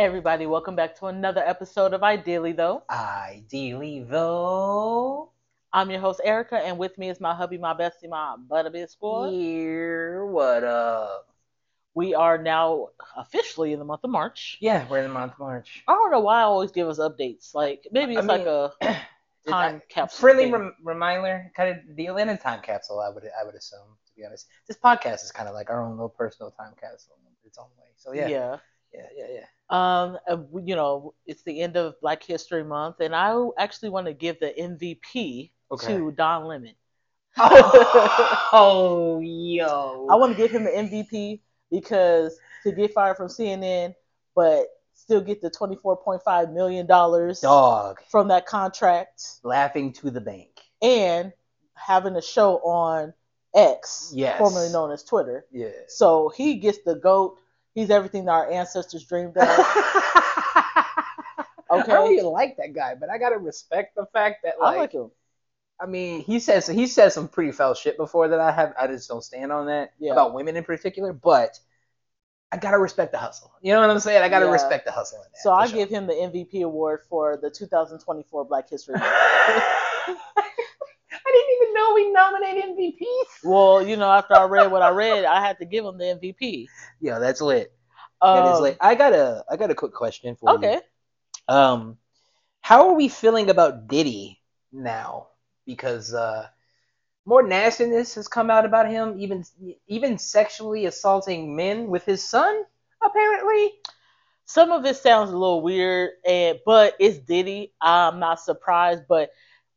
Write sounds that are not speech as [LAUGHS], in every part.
Hey everybody, welcome back to another episode of Ideally Though. Ideally, though. I'm your host Erica, and with me is my hubby, my bestie, my butterbit squad. Here, what up? We are now officially in the month of March. Yeah, we're in the month of March. I don't know why I always give us updates. Like maybe I it's like mean, a [CLEARS THROAT] time capsule. friendly rem- reminder kind of deal in a time capsule. I would I would assume to be honest. This podcast is kind of like our own little personal time capsule in its own way. So yeah, yeah, yeah. yeah, yeah. Um, you know, it's the end of Black History Month, and I actually want to give the MVP Okay. to Don Lemon. Oh, yo. I want to give him the MVP because to get fired from CNN, but still get the twenty-four point five million dollars dog from that contract, laughing to the bank. and having a show on X, Yes. formerly known as Twitter. Yeah. So he gets the goat. He's everything that our ancestors dreamed of. [LAUGHS] Okay. I don't even like that guy, but I gotta respect the fact that I like, like him. I mean, he says he said some pretty foul shit before that I have I just don't stand on that Yeah. about women in particular, but I gotta respect the hustle. You know what I'm saying? I gotta Yeah. respect the hustle in that. So I sure. give him the MVP award for the 2024 Black History [LAUGHS] Month. [LAUGHS] didn't even know we nominated MVPs. well, you know, after I read what I read, I had to give him the MVP. Yeah, that's lit. That is Um, lit. I got a I got a quick question for you. Okay. Um, how are we feeling about Diddy now? Because uh, more nastiness has come out about him, even even sexually assaulting men with his son, apparently. some of it sounds a little weird and but it's diddy i'm not surprised but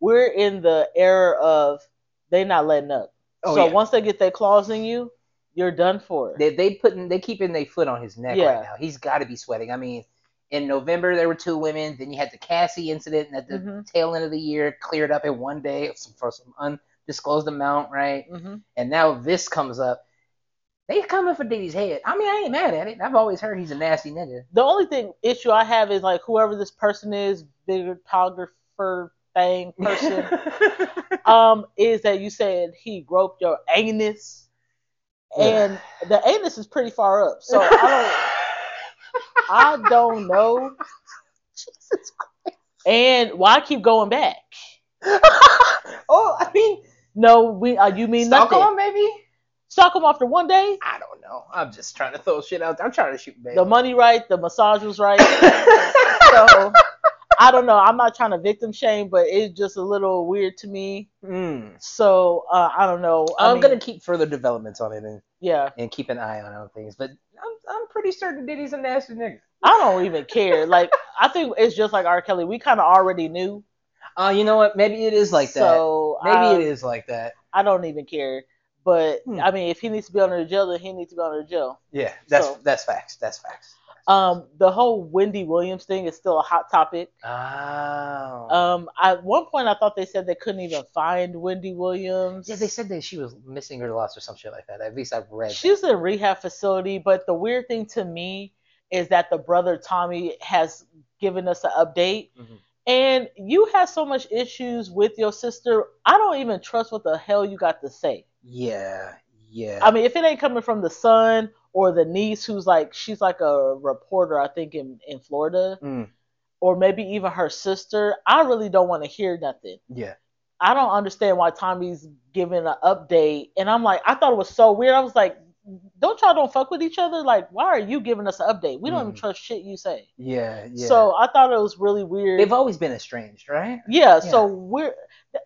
we're in the era of they not letting up Oh, so yeah. once they get their claws in you you're done for They they putting they keeping their foot on his neck Yeah. right now. He's got to be sweating. I mean, in November there were two women. Then you had the Cassie incident and at the Mhm. tail end of the year, cleared up in one day for some undisclosed amount, right? hmm And now this comes up. They coming for Diddy's head. I mean, I ain't mad at it. I've always heard he's a nasty nigga. the only thing issue i have is like whoever this person is videographer thing person [LAUGHS] um is that you said he groped your anus and the anus is pretty far up so i don't [LAUGHS] i don't know Jesus Christ. and why keep going back [LAUGHS] oh, I mean, No, we. Uh, you mean nothing? Stockholm, maybe? Stock him after one day. I don't know. I'm just trying to throw shit out there. I'm trying to shoot bail. The money right, the massage was right. so I don't know. I'm not trying to victim shame, but it's just a little weird to me. Mm. So uh, I don't know. I I'm mean, gonna keep further developments on it and, Yeah, and keep an eye on other things, but I'm I'm pretty certain Diddy's a nasty nigga. I don't even care. Like I think it's just like R. Kelly. We kind of already knew. Uh, you know what? Maybe it is like that. So Maybe I, it is like that. I don't even care. But Hmm. I mean, if he needs to be under the jail, then he needs to be under the jail. Yeah, that's So- that's facts. That's facts. Um, the whole Wendy Williams thing is still a hot topic. Oh. Um, at one point, I thought they said they couldn't even find Wendy Williams. yeah, they said that she was missing or lost or some shit like that. At least I've read. She's in a rehab facility, but the weird thing to me is that the brother Tommy has given us an update. Mhm. And you have so much issues with your sister. I don't even trust what the hell you got to say. Yeah, yeah. I mean, if it ain't coming from the son or the niece who's like she's like a reporter, I think in in Florida, Mm, or maybe even her sister, I really don't want to hear nothing. yeah. I don't understand why Tommy's giving an update. And I'm like, I thought it was so weird. I was like, don't y'all don't fuck with each other? Like, why are you giving us an update? We don't even Mhm. trust shit you say. Yeah, yeah. So I thought it was really weird. they've always been estranged, right? yeah, Yeah. so we're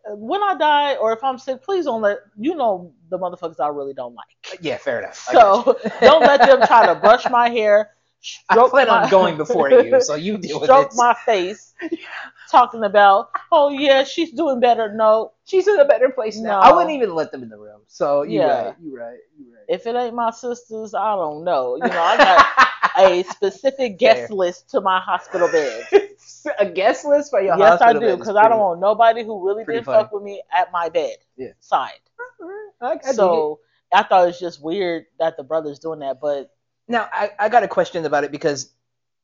when I die or if I'm sick, please don't let you know the motherfuckers I really don't like. Yeah, fair enough. So [LAUGHS] don't let them try to brush my hair, I stroke plan on my- going before you, so you [LAUGHS] deal with stroke it. my face, talking about, oh yeah, she's doing better. No, She's in a better place now. No. I wouldn't even let them in the room. So you Yeah. right, you right, you right. if it ain't my sisters, I don't know. You know, I got [LAUGHS] a specific guest Fair. list to my hospital bed. A guest list for your yes, I do, because I don't want nobody who really didn't funny. fuck with me at my bed Yeah. side. I, I so I thought it was just weird that the brother's doing that, but now I, I got a question about it because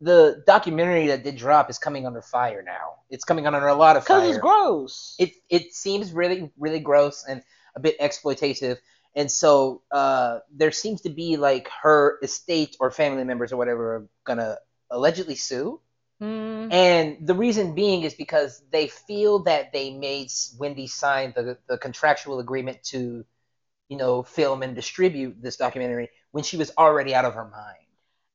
the documentary that did drop is coming under fire now. It's coming under a lot of fire. because it's gross. it it seems really really gross and a bit exploitative and so uh there seems to be like her estate or family members or whatever are gonna allegedly sue Hmm. and the reason being is because they feel that they made wendy sign the, the contractual agreement to you know film and distribute this documentary when she was already out of her mind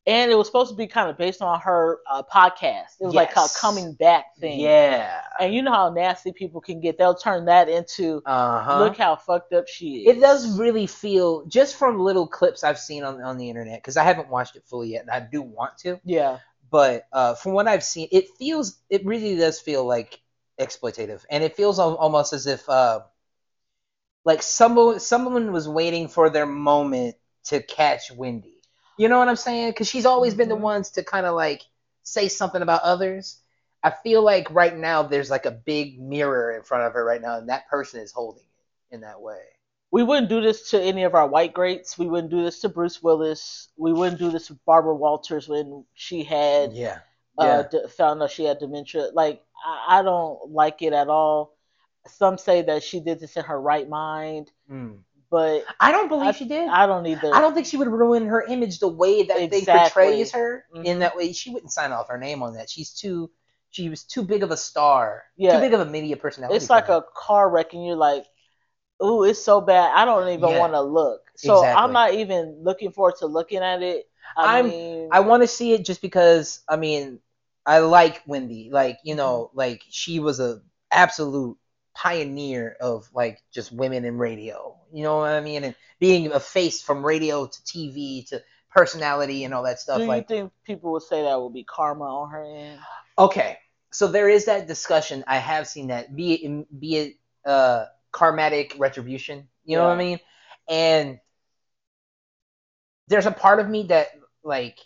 and it was supposed to be kind of based on her uh, podcast. It was like a coming back thing. yeah And you know how nasty people can get. They'll turn that into uh-huh look how fucked up she is. It does really feel, just from little clips I've seen on, on the internet, because I haven't watched it fully yet, and I do want to. Yeah. But uh, from what I've seen, it feels, it really does feel like exploitative, and it feels al- almost as if, uh, like someone someone was waiting for their moment to catch Wendy. You know what I'm saying? Because she's always been the Mhm. ones to kind of like say something about others. I feel like right now there's like a big mirror in front of her right now, and that person is holding it in that way. We wouldn't do this to any of our white greats. We wouldn't do this to Bruce Willis. We wouldn't do this to Barbara Walters when she had Yeah. uh, d- found out she had dementia. Like I, I don't like it at all. Some say that she did this in her right mind, Mm. but I don't believe I- she did. I don't either. I don't think she would ruin her image the way that they Exactly. portrays her. In Mhm. that way, she wouldn't sign off her name on that. She's too. She was too big of a star. Yeah. Too big of a media personality. It's like her. a car wreck, and you're like, "Ooh, it's so bad. I don't even Yeah. want to look." So Exactly. I'm not even looking forward to looking at it. I I'm- mean, I want to see it just because. I mean, I like Wendy. Like you know, Mm-hmm. like she was a absolute pioneer of like just women in radio. You know what I mean? And being a face from radio to TV to personality and all that stuff. do you like think people would say that would be karma on her end? Okay, so there is that discussion. I have seen that, be it be it uh, karmatic retribution. You know what I mean? And there's a part of me that like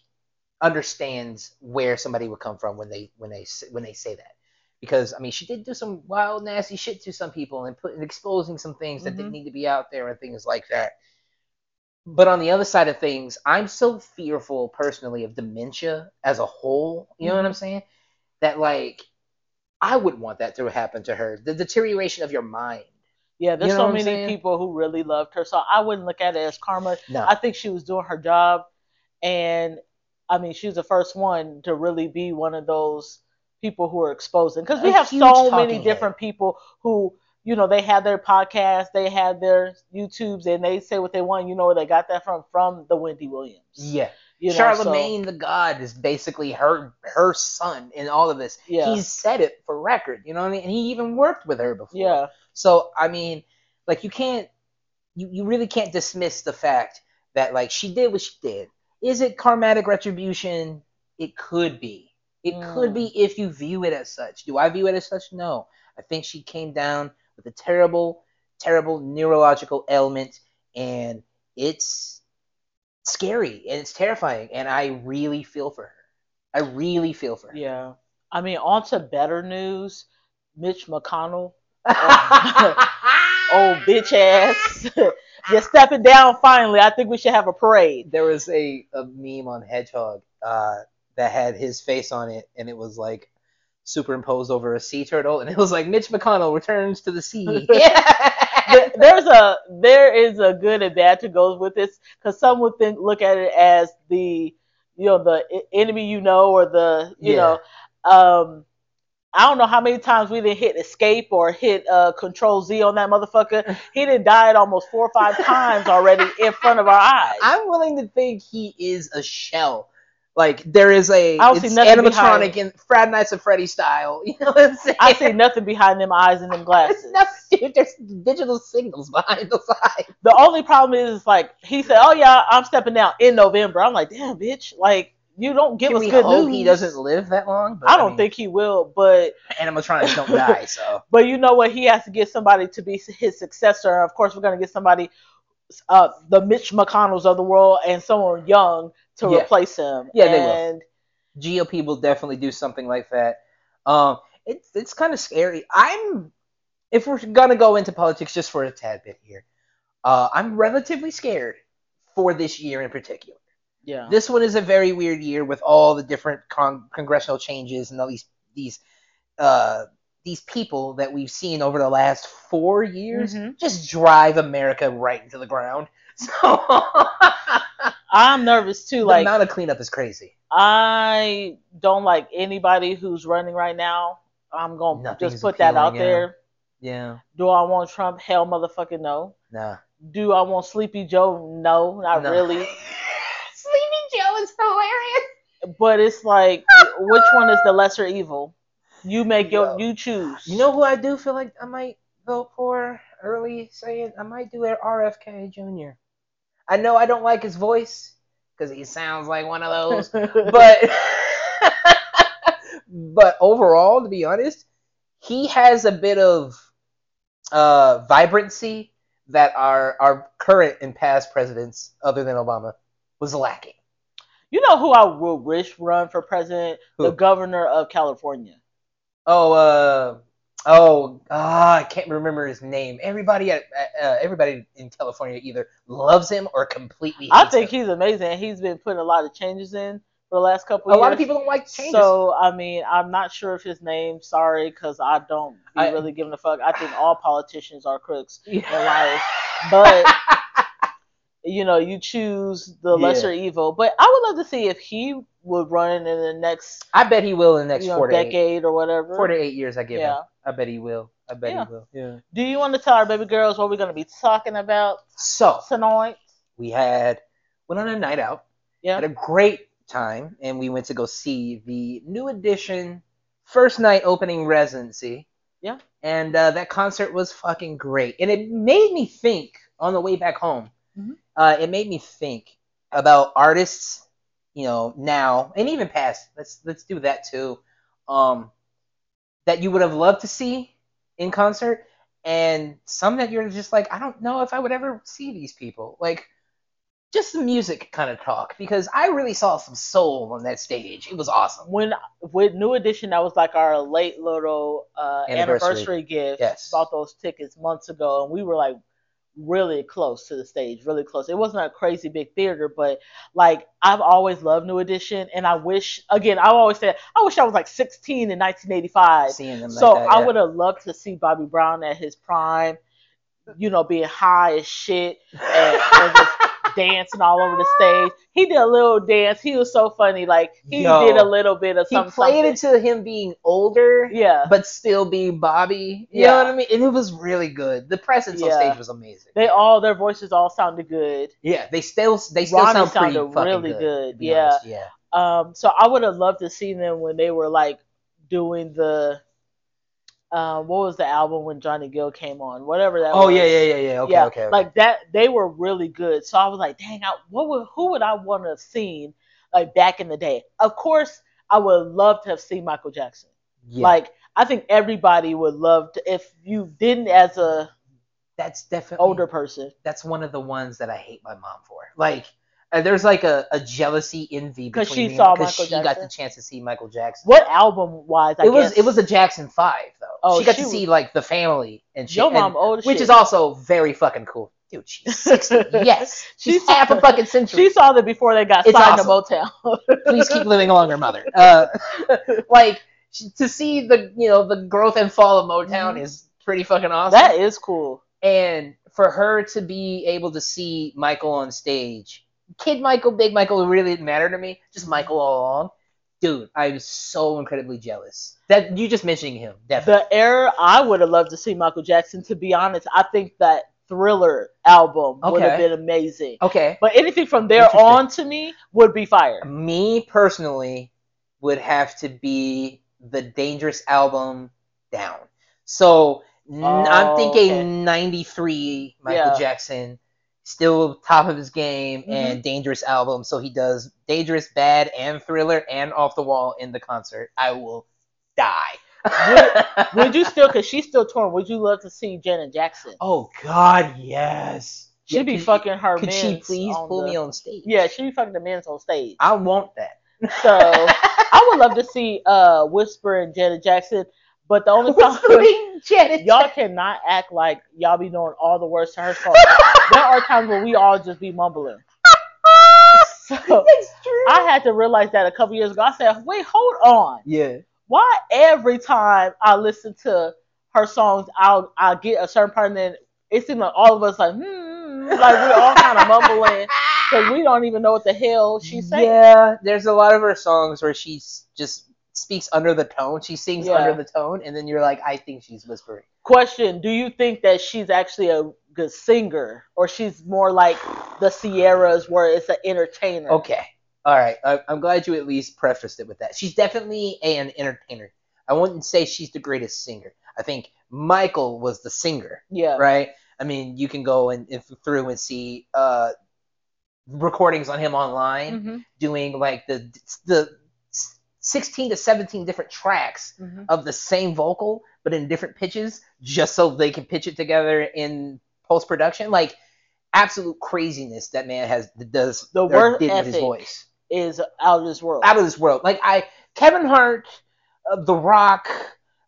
understands where somebody would come from when they when they when they say that. Because I mean, she did do some wild, nasty shit to some people and put and exposing some things that Mhm. didn't need to be out there and things like that. But on the other side of things, I'm so fearful personally of dementia as a whole. You know what I'm saying? That like I would want that to happen to her. The deterioration of your mind. Yeah, there's You know so many saying? people who really loved her, so I wouldn't look at it as karma. No. I think she was doing her job, and I mean, she was the first one to really be one of those people who are exposing. Because we A have so many head. different people who, you know, they have their podcasts, they have their YouTubes, and they say what they want. You know where they got that from? From the Wendy Williams. yeah. You know, Charlemagne the God is basically her her son in all of this. Yeah. He's said it for record, you know what I mean? And he even worked with her before. yeah. So I mean, like you can't you, you really can't dismiss the fact that like she did what she did. Is it karmatic retribution? It could be. It could Mm. be if you view it as such. Do I view it as such? No. I think she came down with a terrible, terrible neurological ailment and it's scary and it's terrifying and I really feel for her. I really feel for her. Yeah. I mean, on to better news. Mitch McConnell, [LAUGHS] old [LAUGHS] bitch ass, [LAUGHS] just stepping down finally. I think we should have a parade. there was a, a meme on Hedgehog uh, that had his face on it, and it was like superimposed over a sea turtle, and it was like Mitch McConnell returns to the sea. There- There's a there is a good and bad to go with this because some would think look at it as the you know the enemy you know or the you Yeah. know um I don't know how many times we didn't hit escape or hit uh, control Z on that motherfucker. [LAUGHS] He did died almost four or five times already in front of our eyes. I'm willing to think he is a shell. Like there is a I don't see it's nothing animatronic in Friday Nights at Freddy style. [LAUGHS] You know what I'm saying? I see nothing behind them eyes and them glasses. There's [LAUGHS] nothing. There's digital signals behind those eyes. The only problem is, like he said, "Oh yeah, I'm stepping down in November." I'm like, "Damn, bitch!" Like you don't give Can us good news. he doesn't live that long? But, I don't mean, think he will, but animatronics don't [LAUGHS] die. So but you know what? He has to get somebody to be his successor. Of course, we're gonna get somebody, uh, the Mitch McConnells of the world, and someone young to Yeah. replace him. Yeah, they will. and GOP will definitely do something like that. Um, it's it's kind of scary. I'm if we're gonna go into politics just for a tad bit here, uh, I'm relatively scared for this year in particular. Yeah. This one is a very weird year with all the different con- congressional changes and all these these uh, these people that we've seen over the last four years Mhm. just drive America right into the ground. [LAUGHS] So I'm nervous too. the Like amount of cleanup is crazy. I don't like anybody who's running right now. I'm gonna Nothing's just put that out yeah. there. Yeah, Do I want Trump? Hell, motherfucking no. nah. Do I want Sleepy Joe? No, not No. really. [LAUGHS] Sleepy Joe is hilarious. But it's like, [LAUGHS] which one is the lesser evil? You make your, Yo. you choose. You know who I do feel like I might vote for early? Saying I might do it RFK Jr. I know I don't like his voice because he sounds like one of those, [LAUGHS] but [LAUGHS] but overall, to be honest, he has a bit of uh, vibrancy that our our current and past presidents, other than Obama, was lacking. you know who I would wish run for president? The governor of California. Oh, uh, oh, ah, I can't remember his name. Everybody at uh, everybody in California either loves him or completely. I think him. he's amazing. He's been putting a lot of changes in for the last couple a years. A lot of people don't like changes. So I mean, I'm not sure of his name. Sorry, because I don't be I- really giving a fuck. I think all politicians are crooks and [LAUGHS] Yeah. liars. But you know, you choose the Yeah. lesser evil. But I would love to see if he would run in the next, I bet he will in the next you know, four to eight. decade or whatever. Four to eight years, I give Yeah. him. I bet he will. I bet Yeah. he will. Yeah. Do you want to tell our baby girls what we're going to be talking about So tonight? we had went on a night out. Yeah. Had a great time, and we went to go see the new edition first night opening residency. Yeah. And uh, that concert was fucking great, and it made me think on the way back home. Mhm. Uh, it made me think about artists, you know, now and even past. Let's let's do that too. Um, that you would have loved to see in concert, and some that you're just like, I don't know if I would ever see these people. Like, just the music kind of talk because I really saw some soul on that stage. It was awesome. When with New Edition, that was like our late little uh, Anniversary. anniversary. gift. Yes. Bought those tickets months ago, and we were like really close to the stage, really close. It wasn't a crazy big theater, but like I've always loved New Edition, and I wish again I always said I wish I was like 16 in 1985. Seeing them like So that, I would have loved to see Bobby Brown at his prime, you know, being high as shit and, and just dancing all over the stage. He did a little dance. He was so funny. Like he Yo. did a little bit of something. He played something. it to him being older, Yeah. but still being Bobby. You Yeah. know what I mean? And it was really good. The presence on stage was amazing. They all their voices all sounded good. yeah, they still they still Ronnie sound pretty sounded really good. good, yeah. honest, yeah. Um, so I would have loved to see them when they were like doing the uh, what was the album when Johnny Gill came on? Whatever that Oh was. yeah, yeah, yeah, yeah. Okay, yeah, okay, okay. like that. They were really good. So I was like, dang, I, what would who would I want to have seen like back in the day? Of course, I would love to have seen Michael Jackson. yeah. Like I think everybody would love to if you didn't as a that's definitely older person. That's one of the ones that I hate my mom for. Like. Uh, there's like a, a jealousy envy 'Cause between she me saw because she got the chance to see Michael Jackson. What album wise? I it was it was a Jackson Five though. Oh, she got she to was- see like the family and shit, Your and- old which shit. is also very fucking cool. Dude, she's [LAUGHS] sixty. yes, she's She's- half a fucking century. She saw them before they got It's signed awesome. to Motown. [LAUGHS] Please keep living longer, mother. Uh, [LAUGHS] like to see the you know the growth and fall of Motown Mhm. is pretty fucking awesome. that is cool. and for her to be able to see Michael on stage, Kid Michael, Big Michael, really didn't matter to me. Just Michael all along. Dude, I'm so incredibly jealous. That you just mentioning him, definitely. The era I would have loved to see Michael Jackson. To be honest, I think that Thriller album would have been amazing. okay. But anything from there on to me would be fire. Me personally would have to be the Dangerous album down. So n- I'm Oh, thinking okay. 93 Michael Yeah. Jackson still top of his game Mhm. and dangerous album. So he does dangerous, bad, and thriller and off the wall in the concert. I will die. Would [LAUGHS] you still? Cause she's still torn. Would you love to see Janet Jackson? Oh God, yes. She'd Yeah, be could- fucking her. Could she please pull the- me on stage? Yeah, she'd be fucking the men's on stage. I want that. So I would love to see uh Whisper and Janet Jackson, but the only [LAUGHS] Whispering [LAUGHS] Janet y'all cannot act like y'all be doing all the words to her song. [LAUGHS] there are times where we all just be mumbling. [LAUGHS] So. I had to realize that a couple years ago. I said, wait, hold on. yeah. Why every time I listen to her songs, I'll I'll get a certain part and then it seems like all of us like, hmm, like we're all kind of mumbling because we don't even know what the hell she's saying. Yeah, there's a lot of her songs where she's just speaks under the tone. She sings Yeah. under the tone, and then you're like, I think she's whispering. Question: Do you think that she's actually a good singer, or she's more like the Ciaras, where it's an entertainer? Okay. All right. I, I'm glad you at least prefaced it with that. She's definitely an entertainer. I wouldn't say she's the greatest singer. I think Michael was the singer, Yeah. right? I mean, you can go and, and through and see uh, recordings on him online hmm doing like the the 16 to 17 different tracks hmm of the same vocal but in different pitches just so they can pitch it together in post production like absolute craziness that man has does The work did with his voice Is out of this world. out of this world like i kevin hart uh, the rock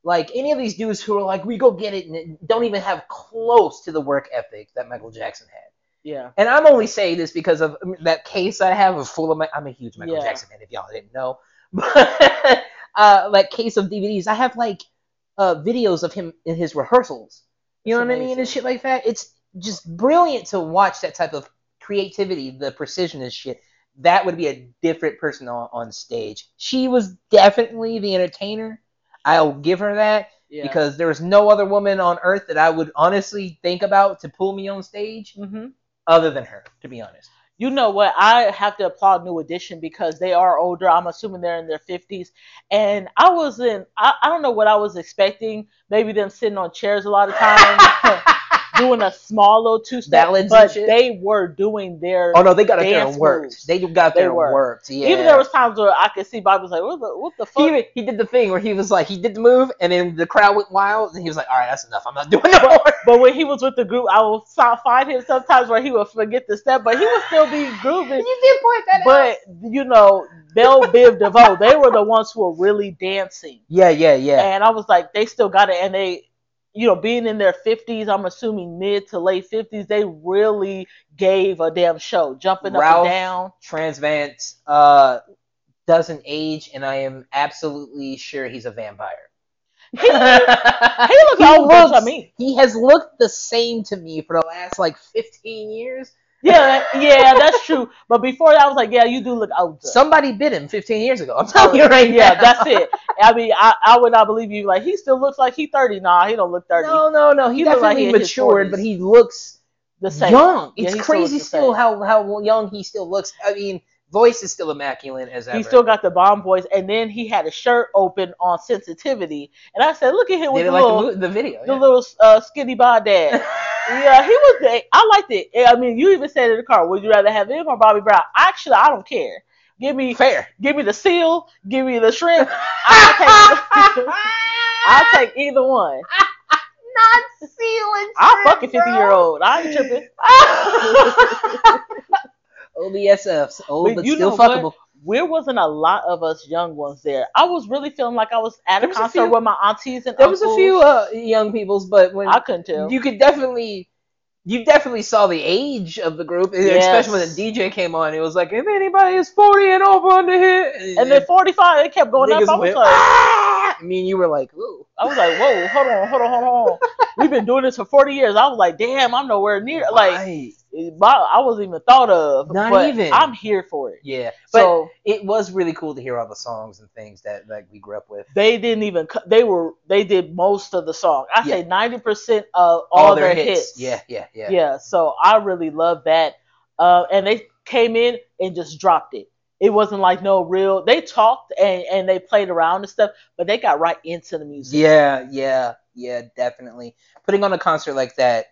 like any of these dudes who are like we go get it and don't even have close to the work ethic that michael jackson had yeah. and I'm only saying this because of that case I have of full of my. I'm a huge Michael Yeah. Jackson fan. If y'all didn't know, [LAUGHS] uh, that case of DVDs, I have like uh, videos of him in his rehearsals. You know That's what I mean and shit like that. It's just brilliant to watch that type of creativity, the precision and shit. That would be a different person on, on stage. She was definitely the entertainer. I'll give her that Yeah. because there was no other woman on earth that I would honestly think about to pull me on stage hmm other than her, to be honest. You know what? I have to applaud New Edition because they are older. I'm assuming they're in their 50s. And I wasn't, I, I don't know what I was expecting. Maybe them sitting on chairs a lot of [LAUGHS] times, [LAUGHS] doing a small little two step. Ballads But they were doing their. Oh no, they got out there Dance and worked. moves. They got They there and worked. Yeah. Even there was times where I could see Bobby was like, what the, what the he, fuck? even- he did the thing where he was like he did the move and then the crowd went wild and he was like, all right, that's enough. I'm not doing no more. [LAUGHS] But when he was with the group, I will so- find him sometimes where he would forget the step, but he would still be [GASPS] grooving. you did point that out. But you know, Belle Biv DeVoe, they were the ones who were really dancing, Yeah, yeah, yeah. and I was like, they still got it, and they, you know, being in their fifties, I'm assuming mid to late fifties, they really gave a damn show, jumping up and down. Tresvant uh doesn't age, and I am absolutely sure he's a vampire. He, he [LAUGHS] looks He old looks- to me. He has looked the same to me for the last like 15 years. Yeah, yeah, that's true. But before that, I was like, yeah, you do look older. Somebody bit him 15 years ago. I'm oh, telling you right yeah, now. that's it. I mean, I, I would not believe you. Like, he still looks like he's 30. Nah, he don't look 30. No, no, no. He, He like definitely he matured, but he looks the same. young. It's he still crazy the still how how young he still looks. I mean, voice is still immaculate as ever. He still got the bomb voice, and then he had a shirt open on sensitivity, and I said, "Look at him with the like little, the, the video. the yeah. little uh, skinny bod dad." [LAUGHS] yeah, he was. the- I liked it. I mean, you even said in the car, "Would you rather have him or Bobby Brown?" Actually, I don't care. Give me, Fair. give me the seal, give me the shrimp. [LAUGHS] I'll take, [LAUGHS] I'll take either one. Not sealing. I'll fuck a 50 year old. I ain't tripping. OBSFs, old But but you still know what? fuckable. There wasn't a lot of us young ones there. I was really feeling like I was at There a was a concert few. with my aunties and There was a few uh, young peoples, but when I couldn't tell. you could definitely. You definitely saw the age of the group, Yes. especially when the DJ came on. It was like, if anybody is 40 and over on the hit. and then 45, it kept going up. I was went, like, "Ah!" I mean, you were like, ooh. I was like, whoa, hold on, hold on, hold on. We've been doing this for 40 years. I was like, damn, I'm nowhere near. Like, Right. I wasn't even thought of. Not even. I'm here for it. Yeah, but So it was really cool to hear all the songs and things that like we grew up with. they didn't even. They were. They did most of the song. I say 90 percent of all, their, hits. Yeah, yeah, yeah. Yeah. So I really love that. Uh, and they came in and just dropped it. It wasn't like no real. They talked and and they played around and stuff, but they got right into the music. Yeah, yeah, yeah, definitely. Putting on a concert like that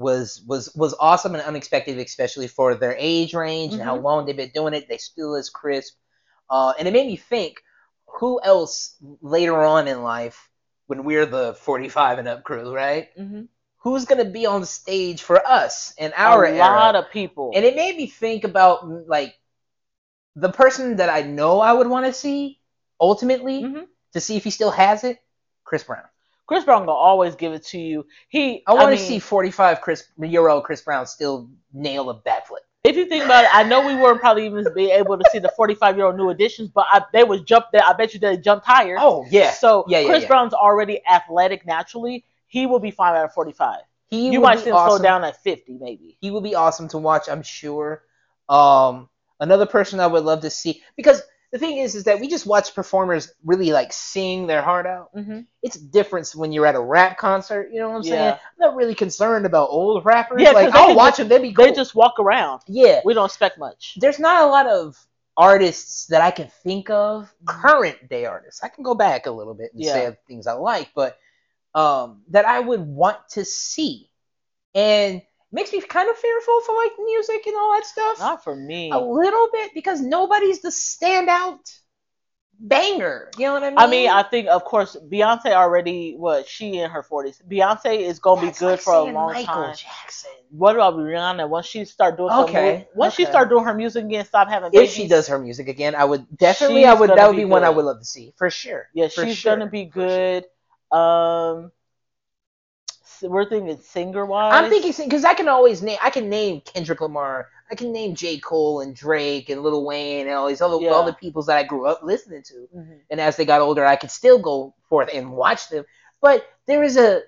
was was was awesome and unexpected, especially for their age range and how Mhm. long they've been doing it. They still is crisp, uh, and it made me think, who else later on in life, when we're the 45 and up crew, right? hmm Who's gonna be on stage for us in our a era? lot of people. and it made me think about like the person that I know I would want to see ultimately Mhm. to see if he still has it. Chris Brown. Chris Brown gonna always give it to you. He, I want to see 45 Chris year old Chris Brown still nail a backflip. If you think about it, I know we weren't probably even be able to see the 45 year old new additions, but I, they was jump there. I bet you they jumped higher. Oh yeah. So yeah, yeah, Chris yeah. Brown's already athletic naturally. He will be fine at 45. He you might see him awesome. slow down at 50, maybe. He would be awesome to watch, I'm sure. Um, another person I would love to see because the thing is, is that we just watch performers really like sing their heart out. hmm It's different when you're at a rap concert. You know what I'm saying? Yeah. I'm not really concerned about old rappers. Yeah, like they I'll watch just- them. They'd be cool. They just walk around. yeah. We don't expect much. There's not a lot of artists that I can think of, current day artists. I can go back a little bit and Yeah. say things I like, but um, that I would want to see, and makes me kind of fearful for like music and all that stuff. Not for me. a little bit because nobody's the standout banger. You know what I mean? I mean, I think of course Beyonce already what she in her 40s. Beyonce is gonna That's be good like for a long Michael time. Jackson. What about Rihanna? Once she start doing Okay, once she start doing her music again, stop having babies. If she does her music again, I would definitely. I would. That would be be one I would love to see for sure. yeah, for she's sure, gonna be for sure. good. Um, we're thinking singer wise. I'm thinking because I can always name. I can name Kendrick Lamar. I can name J. Cole and Drake and Lil Wayne and all these other Yeah. all the peoples that I grew up listening to. Mhm. And as they got older, I could still go forth and watch them. But there is a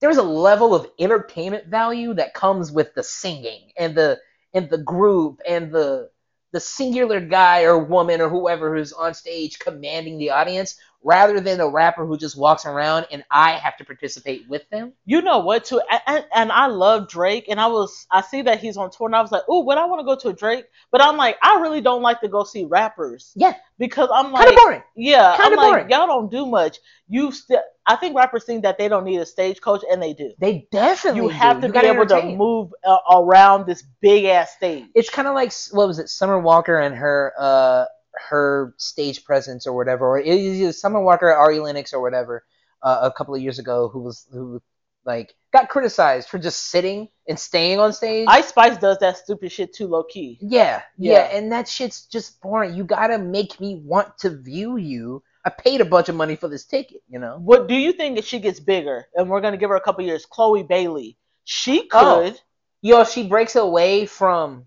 there is a level of entertainment value that comes with the singing and the and the group and the the singular guy or woman or whoever who's on stage commanding the audience rather than a rapper who just walks around and I have to participate with them. You know what? Too, and, and, I love Drake, and I was I see that he's on tour, and I was like, oh, but I want to go to a Drake, but I'm like, I really don't like to go see rappers. Yeah. because I'm Kind like, of boring. yeah, kinda like, boring. y'all don't do much. You still, I think rappers think that they don't need a stage coach, and they do. They definitely You have do. to be gotta able to move uh, around this big ass stage. It's kind of like what was it, Summer Walker and her uh her stage presence or whatever, or it is either Summer Walker, Ari Lennox or whatever, uh, a couple of years ago, who was who like got criticized for just sitting and staying on stage. Ice Spice does that stupid shit too, low key. yeah, yeah, Yeah. and that shit's just boring. You gotta make me want to view you. I paid a bunch of money for this ticket, you know. What do you think if she gets bigger, and we're gonna give her a couple years? Chloe Bailey, she Oh. could. Yo, if she breaks away from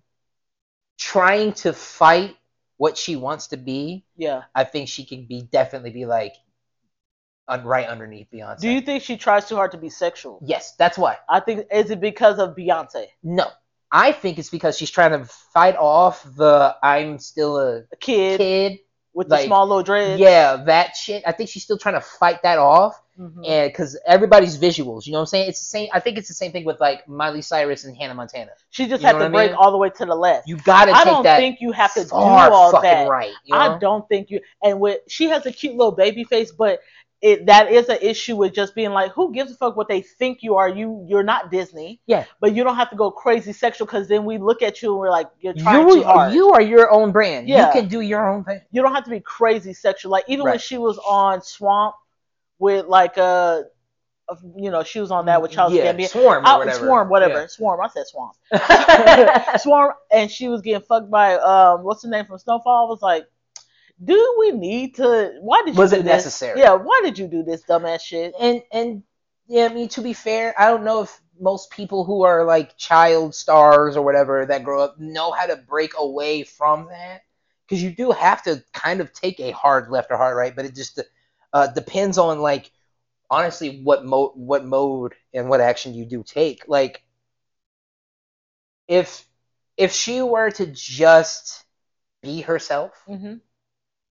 trying to fight what she wants to be, Yeah. I think she can be definitely be like un, right underneath Beyonce. Do you think she tries too hard to be sexual? Yes, that's why. I think is it because of Beyonce, No, I think it's because she's trying to fight off the I'm still a a kid, kid. with like, the small little dreads? Yeah, that shit. I think she's still trying to fight that off, Mhm. and because everybody's visuals, you know what I'm saying? It's the same. I think it's the same thing with like Miley Cyrus and Hannah Montana. She just You had to break mean? all the way to the left. You gotta I take don't think you have to do all that. right. You know? I don't think you. And with she has a cute little baby face, but it that is an issue with just being like, who gives a fuck what they think you are? You you're not Disney. Yeah. But you don't have to go crazy sexual because then we look at you and we're like, you're trying You too hard. you are your own brand. Yeah. You can do your own thing. you don't have to be crazy sexual. Like even when she was on Swamp with like uh, uh, you know, she was on that with Charles yeah, Gambino. Swarm or I- whatever. Swarm, whatever. Swarm. I said Swarm. [LAUGHS] [LAUGHS] Swarm, and she was getting fucked by um, what's the name from Snowfall? I was like, do we need to? Why did you Was do it this? necessary? Yeah, why did you do this dumbass shit? and and yeah, I mean to be fair, I don't know if most people who are like child stars or whatever that grow up know how to break away from that because you do have to kind of take a hard left or hard right, but it just uh, depends on like honestly what mode what mode and what action you do take. Like if if she were to just be herself, hmm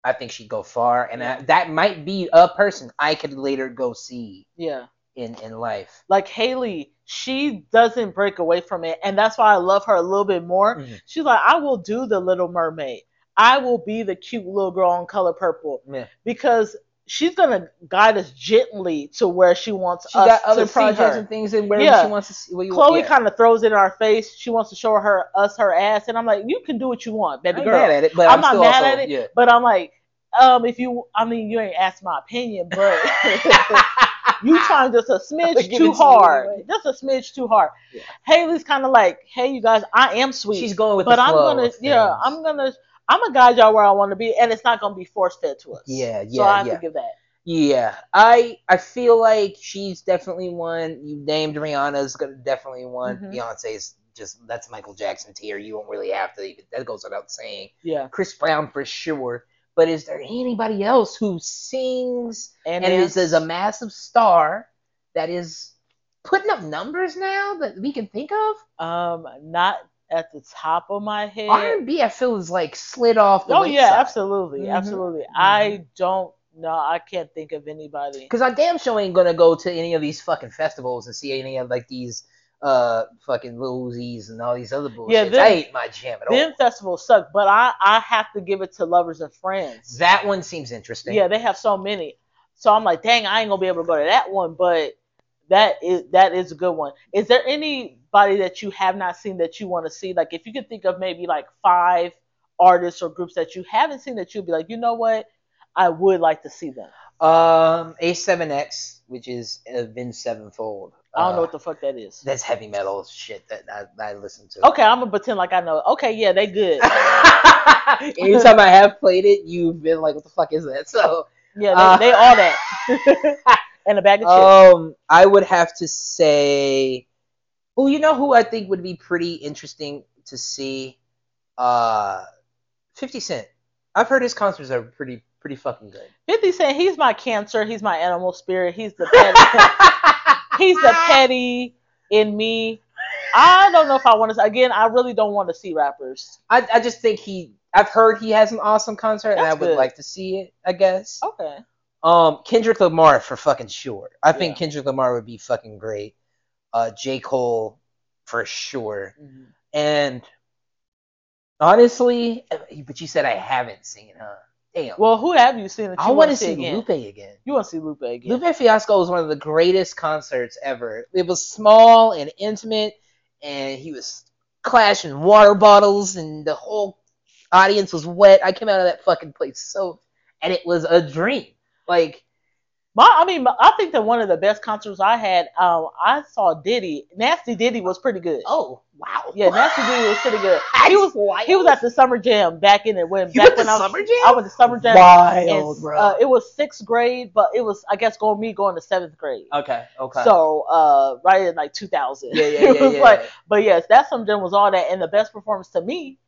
I think she'd go far, and I, that might be a person I could later go see Yeah, in in life. like Haley, she doesn't break away from it, and that's why I love her a little bit more. Mhm. She's like, I will do the Little Mermaid. I will be the cute little girl in color purple Yeah. because she's gonna guide us gently to where she wants She us got other to see projects and things and where Yeah. she wants to see. What you, Chloe yeah. kind of throws it in our face. She wants to show her us her ass, and I'm like, you can do what you want, baby girl. mad at it, but I'm I'm, not still mad also, at it. Yeah. But I'm like, um, if you, I mean, you ain't asked my opinion, but [LAUGHS] you trying just a smidge too hard, anyway. just a smidge too hard. Yeah. Haley's kind of like, hey, you guys, I am sweet, She's going with the but the I'm gonna, yeah. I'm gonna, I'm gonna guide y'all where I want to be, and it's not gonna be force fed to us. Yeah, So yeah, I have yeah. to give that. Yeah, I I feel like she's definitely one. You named Rihanna's gonna definitely one. Mhm. Beyonce's just that's Michael Jackson tier. You don't really have to. Even, that goes without saying. Yeah, Chris Brown for sure. But is there anybody else who sings and, and, is, is a massive star that is putting up numbers now that we can think of? um, not at the top of my head. R&B, I feel is like slid off the Oh yeah, absolutely, Mhm, absolutely. I don't know. I can't think of anybody. Because I damn sure ain't gonna go to any of these fucking festivals and see any of like these uh fucking Lil Uzis and all these other bullshits. Yeah, them- that ain't my jam at all. Them festivals suck, but I I have to give it to lovers and friends. that one seems interesting. Yeah, they have so many. So I'm like, dang, I ain't gonna be able to go to that one, but that is that is a good one. Is there anybody that you have not seen that you want to see? Like, if you could think of maybe like five artists or groups that you haven't seen that you'd be like, you know what, I would like to see them. Um, A7X, which is Avenged Sevenfold. I don't know Uh, what the fuck that is. That's heavy metal shit that I, I listen to. Okay, I'm gonna pretend like I know. Okay, yeah, they good. [LAUGHS] Anytime [LAUGHS] I have played it, you've been like, "What the fuck is that?" So, Yeah, they, Uh, they all that. [LAUGHS] and a bag of chips. um, I would have to say, well, you know who I think would be pretty interesting to see, uh, Fifty Cent. I've heard his concerts are pretty pretty fucking good. 50 Cent, he's my cancer. He's my animal spirit. He's the petty. [LAUGHS] he's the petty in me. I don't know if I want to. Again, I really don't want to see rappers. I, I just think he. I've heard he has an awesome concert, and I That's would good. like to see it. I guess. Okay. Um, Kendrick Lamar for fucking sure. I think Kendrick Lamar would be fucking great. Uh, J Cole for sure. Mhm. And honestly, but you said I haven't seen, huh? Damn. Well, who have you seen you I want to see see again? Lupe again. You want to see Lupe again? Lupe Fiasco was one of the greatest concerts ever. It was small and intimate, and he was clashing water bottles, and the whole audience was wet. I came out of that fucking place so, and it was a dream. Like, My, I mean, I think that one of the best concerts I had, um, I saw Diddy. Nasty Diddy was pretty good. oh wow, Yeah, Nasty Diddy was pretty good. [LAUGHS] He was wild. he was at the Summer Jam back in it when You back went when to I was Summer Jam? I was to Summer Jam. wild, and, bro. uh, it was sixth grade, but it was I guess going me going to seventh grade. okay, okay. So uh, right in like 2000. yeah, yeah, [LAUGHS] it yeah, was yeah. like, but yes, that Summer Jam was all that, and the best performance to me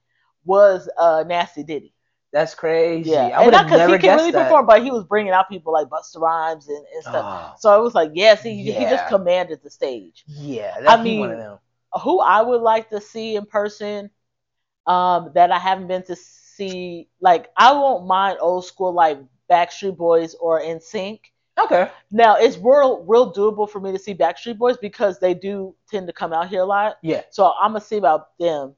was uh, Nasty Diddy. That's crazy. Yeah, I and not because he can really that. perform, but he was bringing out people like Busta Rhymes and, and stuff. Oh, So it was like, yes, he, he just commanded the stage. yeah, I mean, of them. Who I would like to see in person, um, that I haven't been to see, like I won't mind old school like Backstreet Boys or NSYNC. Okay. Now it's real, real doable for me to see Backstreet Boys because they do tend to come out here a lot. Yeah. So I'm gonna see about them.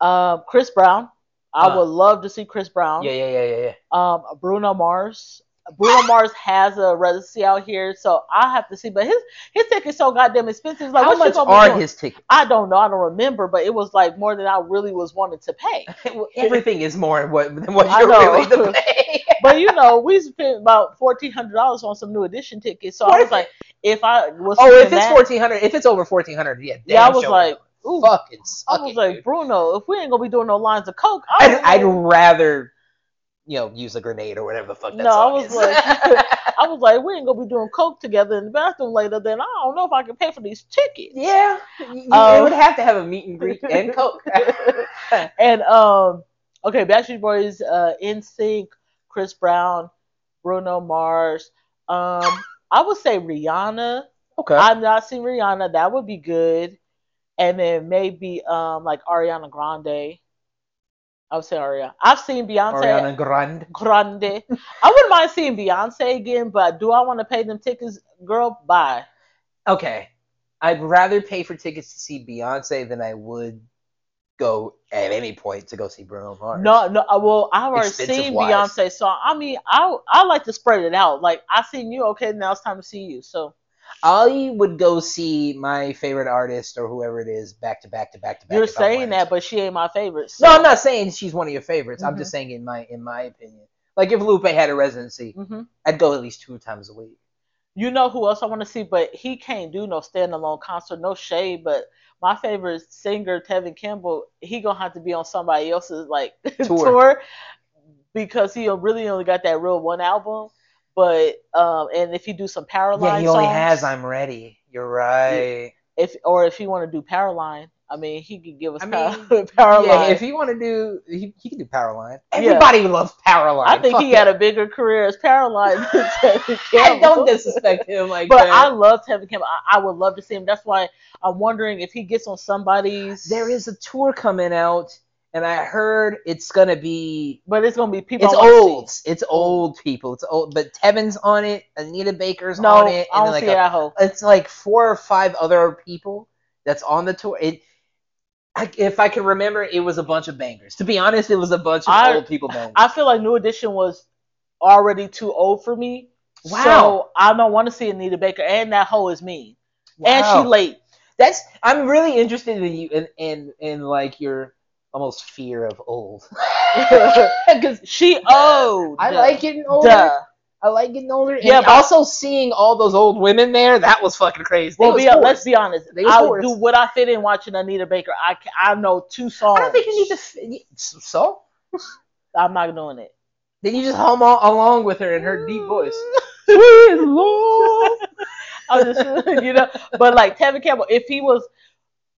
Um, Chris Brown, I Uh. would love to see Chris Brown. Yeah, yeah, yeah, yeah, yeah. Um, Bruno Mars. Bruno Mars has a residency out here, so I have to see. But his his ticket's so goddamn expensive. It's Like, How what much are his tickets? I don't know. I don't remember, but it was like more than I really was wanting to pay. [LAUGHS] Well, Everything is more than what than what you're willing to [LAUGHS] pay. But you know, we spent about fourteen hundred dollars on some new edition tickets. So I Worth was it. like, if I was oh, if it's fourteen hundred, if it's over fourteen hundred, yeah. Yeah, I was like, ooh. fucking. I was it, like, dude. Bruno, if we ain't gonna be doing no lines of coke, I I'd, I'd rather, you know, use a grenade or whatever the fuck that No, I was is. like- [LAUGHS] I was like, we ain't gonna be doing coke together in the bathroom later. Then I don't know if I can pay for these tickets. yeah, you, Um, it would have to have a meet and greet [LAUGHS] and coke. [LAUGHS] and um, okay, Backstreet Boys, uh, NSYNC, Chris Brown, Bruno Mars. Um, I would say Rihanna. okay. I've not seen Rihanna. That would be good. And then maybe um, like Ariana Grande. I would say Ariana. I've seen Beyonce. Ariana Grande. Grande. I wouldn't mind seeing Beyonce again, but do I want to pay them tickets? Girl, bye. Okay, I'd rather pay for tickets to see Beyonce than I would go at any point to go see Bruno Mars. No, no. uh, Well, I've already seen wise. Beyonce, so I mean, I I like to spread it out. Like I seen you, okay, now it's time to see you. So I would go see my favorite artist or whoever it is back to back to back to back. you're saying that, but she ain't my favorite. So. no, I'm not saying she's one of your favorites. I'm Mhm. just saying in my in my opinion. Like if Lupe had a residency, hmm I'd go at least two times a week. You know who else I want to see, but he can't do no standalone concert. No shade, but my favorite singer, Tevin Campbell, he gonna have to be on somebody else's like [LAUGHS] Tour. tour, because he really only got that real one album. But um, and if you do some Powerline Yeah, he only songs, has I'm Ready. You're right. if or if he want to do Powerline, I mean, he could give us I Power, mean, [LAUGHS] Powerline. Yeah, if you want to do, he, he can do Powerline. Everybody loves Powerline. I think Fuck he it. had a bigger career as Powerline than [LAUGHS] Tevin I don't disrespect him like But that. I love Tevin Campbell. I, I would love to see him. That's why I'm wondering if he gets on somebody's. there is a tour coming out, and I heard it's gonna be. but it's gonna be people. It's I old. It's old people. It's old, but Tevin's on it. Anita Baker's No, on it, I and don't like see a, I hope. it's like four or five other people that's on the tour. It, I, if I can remember, it was a bunch of bangers. To be honest, it was a bunch of I- old people bangers. I feel like New Edition was already too old for me. Wow. So I don't want to see Anita Baker, and that hoe is mean, and she late. That's I'm really interested in you in in, in like your almost fear of old. [LAUGHS] Because She old. I like getting older. Duh. I like getting older. And Yeah, but- also seeing all those old women there, that was fucking crazy. Well, be, let's be honest. They I whores. do would I fit in watching Anita Baker? I I know two songs. I don't think you need to. f- So [LAUGHS] I'm not doing it. then you just hum all, along with her in her deep voice. [LAUGHS] I'm just, you know, but like Tevin Campbell, if he was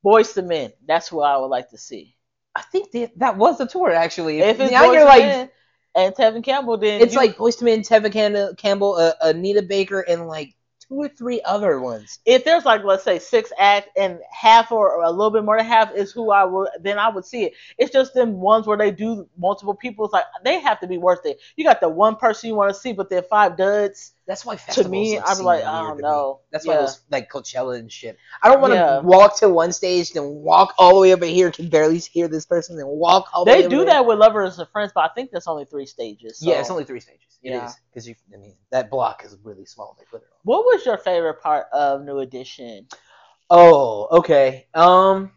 Boyz II Men, that's who I would like to see. I think that that was the tour actually. If it's now you're like, Men and Tevin Campbell, then it's you- like Boyz II Men, Tevin Cam- Campbell, uh, Anita Baker, and like two or three other ones. if there's like let's say six act and half or a little bit more than half is who I would then I would see it. It's just them ones where they do multiple people. It's like they have to be worth it. You got the one person you want to see, but then five duds. That's why To festivals me, like, I'm like, weird I to don't me. know. That's why Yeah. those like Coachella and shit. I don't want to Yeah. walk to one stage, then walk all the way over here, can barely hear this person, then walk all the way They do there. that with lovers and friends, but I think that's only three stages. Yeah, it's only three stages. It is Yeah. because you. I mean, that block is really small. They put it on. What was your favorite part of New Edition? Oh, okay. Um,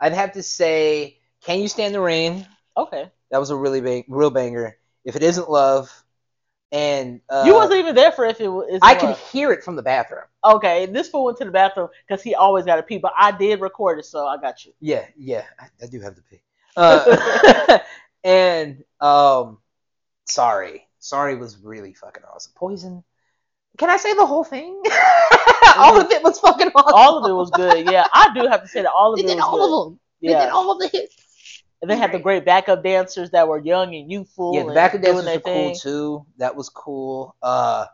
I'd have to say, "Can You Stand the Rain?" Okay, That was a really big, real banger. If it isn't love, and uh, you wasn't even there for if it was. I could hear it from the bathroom. Okay, this fool went to the bathroom because he always got to pee, but I did record it, so I got you. Yeah, yeah, I, I do have to pee. Uh, [LAUGHS] and um, sorry, sorry was really fucking awesome. Poison. Can I say the whole thing? [LAUGHS] all of it was fucking awesome. All of it was good. Yeah, I do have to say that all of They it did was all good. of them. They Yeah, did all of the hits. And they had the great backup dancers that were young and youthful. Yeah, the and back of doing dancers were cool too. That was cool. Uh,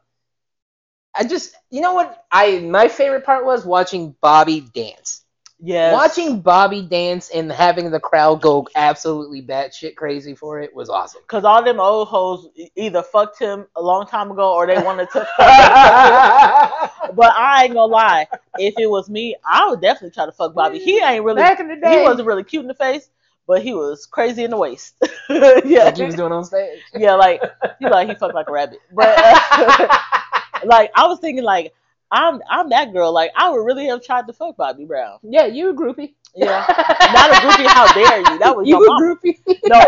I just, you know what? I my favorite part was watching Bobby dance. Yes. Watching Bobby dance and having the crowd go absolutely batshit crazy for it was awesome. Cause all them old hoes either fucked him a long time ago or they wanted to. fuck [LAUGHS] him. But I ain't gonna lie, if it was me, I would definitely try to fuck Bobby. He ain't really, Back in the he wasn't really cute in the face, but he was crazy in the waist. [LAUGHS] yeah, like he was doing on stage. yeah, like he like he fucked like a rabbit. But uh, [LAUGHS] like I was thinking, like I'm I'm that girl. Like I would really have tried to fuck Bobby Brown. yeah, you a groupie. Yeah, not a groupie. How dare you? That was you my a mama. groupie. No,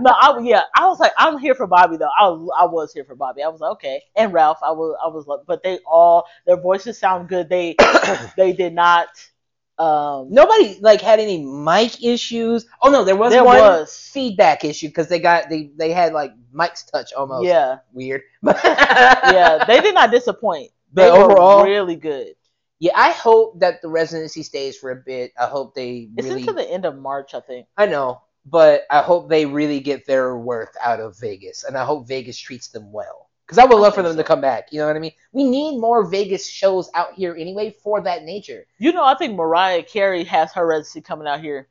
no, I yeah, I was like, I'm here for Bobby though. I was, I was here for Bobby. I was like, okay, and Ralph. I was, I was like, but they all their voices sound good. They [COUGHS] they did not. Um, Nobody like had any mic issues. Oh no, there was there one was. feedback issue because they got they they had like Mike's touch almost. Yeah, weird. [LAUGHS] yeah, they did not disappoint. But They were overall, really good. yeah, I hope that the residency stays for a bit. I hope they It's really. into the end of March, I think. I know, but I hope they really get their worth out of Vegas, and I hope Vegas treats them well. Because I would love for them to come back. You know what I mean? We need more Vegas shows out here anyway for that nature. You know, I think Mariah Carey has her residency coming out here.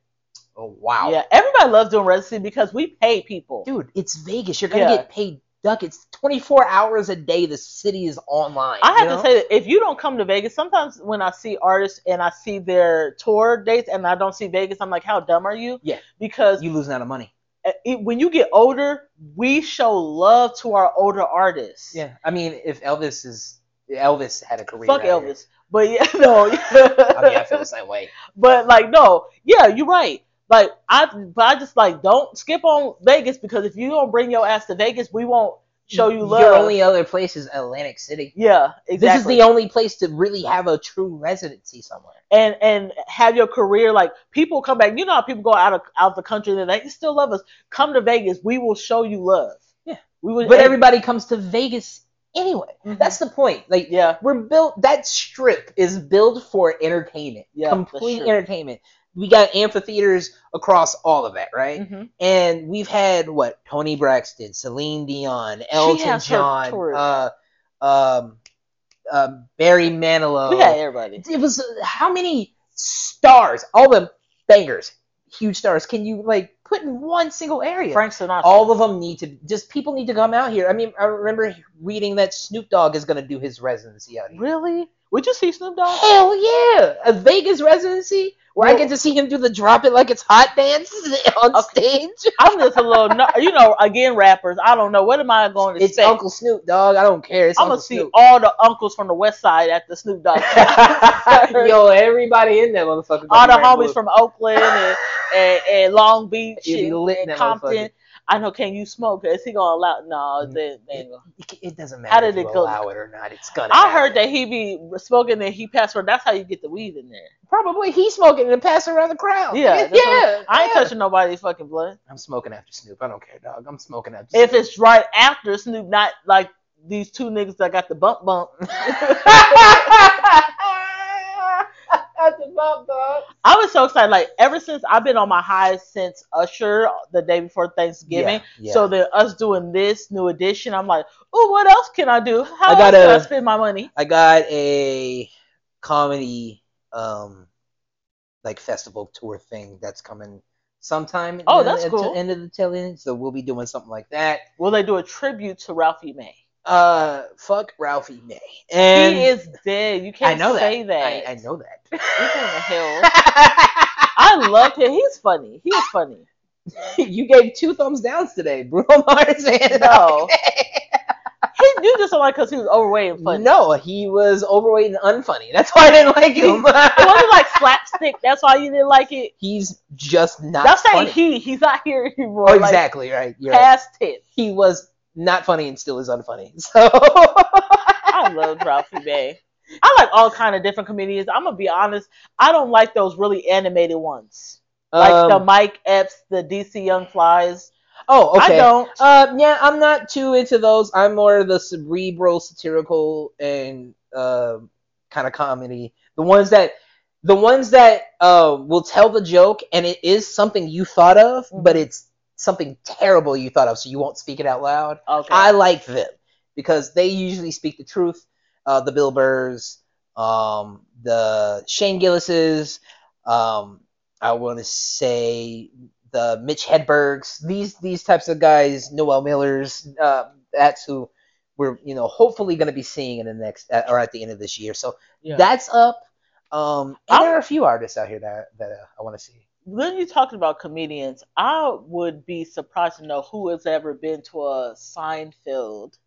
Oh wow, Yeah, everybody loves doing residency because we pay people. dude, it's Vegas. You're gonna Yeah. get paid duck. It's 24 hours a day. The city is online. I have you know? to say that if you don't come to Vegas, sometimes when I see artists and I see their tour dates and I don't see Vegas, I'm like, how dumb are you? Yeah. Because you losing out of money. Uh, it, when you get older, we show love to our older artists. Yeah, I mean, if Elvis is Elvis had a career. Fuck out here. Elvis. But yeah, [LAUGHS] no. I mean, I feel the same way. [LAUGHS] But like, no, yeah, you're right. Like I, but I just like don't skip on Vegas because if you don't bring your ass to Vegas, we won't show you love. Your only other place is Atlantic City. yeah, exactly. This is the only place to really have a true residency somewhere. and and have your career like people come back. You know how people go out of out the country and they still love us. Come to Vegas, we will show you love. Yeah. we will. But and- everybody comes to Vegas anyway. Mhm. That's the point. Like yeah, we're built. That strip is built for entertainment. Yeah, complete entertainment. We got amphitheaters across all of that, right? Mhm. And we've had what Toni Braxton, Celine Dion, Elton John, uh, um, uh, Barry Manilow. we had everybody. it was uh, how many stars? All the bangers, huge stars. Can you like put in one single area? Frank Sinatra. All of them need to just people need to come out here. I mean, I remember reading that Snoop Dogg is gonna do his residency out here. really? Would you see Snoop Dogg? Hell yeah, a Vegas residency where I get to see him do the drop it like it's hot dance [LAUGHS] on Okay. stage. I'm just a little, you know, again, rappers. I don't know. What am I going to It's say? It's Uncle Snoop Dogg. I don't care. It's I'm gonna see Snoop. all the uncles from the West Side at the Snoop Dogg. [LAUGHS] Yo, everybody in that motherfucker. all the homies from Oakland and, and, and Long Beach and, and Compton. I know. Can you smoke? Is he gonna allow? No, Mm. they, they. It, it doesn't matter How did if it go? allow it or not. It's gonna. I happen. heard that he be smoking and he passed for. That's how you get the weed in there. Probably he's smoking and passing around the crowd. Yeah, [LAUGHS] yeah. what- I ain't yeah. touching nobody's fucking blood. I'm smoking after Snoop. I don't care, dog. I'm smoking after. If Snoop. it's right after Snoop, not like these two niggas that got the bump bump. [LAUGHS] [LAUGHS] That's a bump, dog. I was so excited. Like ever since I've been on my highs since Usher the day before Thanksgiving. Yeah, yeah. So then us doing this new edition, I'm like, oh, what else can I do? How I else gotta- can I spend my money? I got a comedy, um, like festival tour thing that's coming sometime. Oh, the- that's at the cool. end of the tail end, so we'll be doing something like that. Will they do a tribute to Ralphie May? Uh, fuck Ralphie May. And he is dead. You can't I know say that. that. I, I know that. What the [LAUGHS] hell? I love him. He's funny. He is funny. [LAUGHS] you gave two thumbs downs today, Bruno Mars. And No. He, you just don't like because he was overweight and funny. No, he was overweight and unfunny. That's why I didn't like him. It wasn't like slapstick. That's why you didn't like it. He's just not That's saying he. He's not here anymore. oh, Like, exactly right. You're right. past tense. He was not funny and still is unfunny. [LAUGHS] So I love Ralphie May. I like all kind of different comedians. I'm gonna be honest. I don't like those really animated ones, like the Um, Mike Epps, the DC Young Flies. oh, okay. I don't. Uh, yeah, I'm not too into those. I'm more the cerebral, satirical, and uh, kind of comedy. The ones that, the ones that uh, will tell the joke, and it is something you thought of, but Mhm. it's something terrible you thought of, so you won't speak it out loud. Okay. I like them because they usually speak the truth. Uh, the Bill Burrs, um, the Shane Gillises, um, I want to say the Mitch Hedbergs. These these types of guys, Noel Millers. Uh, that's who we're you know hopefully going to be seeing in the next uh, or at the end of this year. So yeah. that's up. Um, and there are a few artists out here that that uh, I want to see. When you talking about comedians, I would be surprised to know who has ever been to a Seinfeld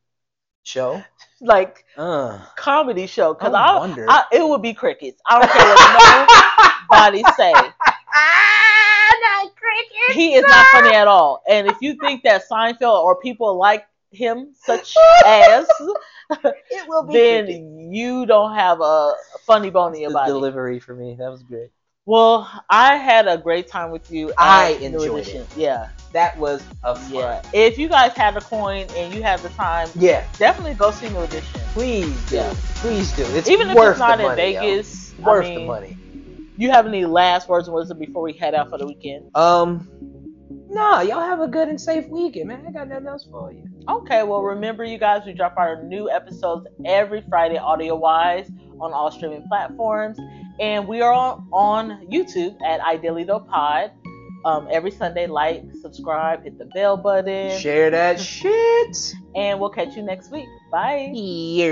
Show. [LAUGHS] like Uh, comedy show because I I, wonder. I, it would be crickets. I don't care what nobody [LAUGHS] say. Crickets. He is not funny at all. And if you think that Seinfeld or people like him, such [LAUGHS] as, it will then you don't have a funny bone in your body. delivery for me. That was great. Well, I had a great time with you. I enjoyed it. Yeah, That was a fun. yeah. If you guys have a coin and you have the time, Yeah. definitely go see New Edition. Please do. Yeah. Please do. It's Even if worth it's not the in money, yo. Worth I mean, the money. you have any last words and wisdom before we head out for the weekend? Um, nah, y'all have a good and safe weekend, man. I got nothing else for you. Okay, well, remember, you guys, we drop our new episodes every Friday, audio wise, on all streaming platforms. And we are on, on YouTube at Idealito Pod. um, every Sunday. Like, subscribe, hit the bell button, Share that [LAUGHS] shit. and we'll catch you next week. Bye. Yeah.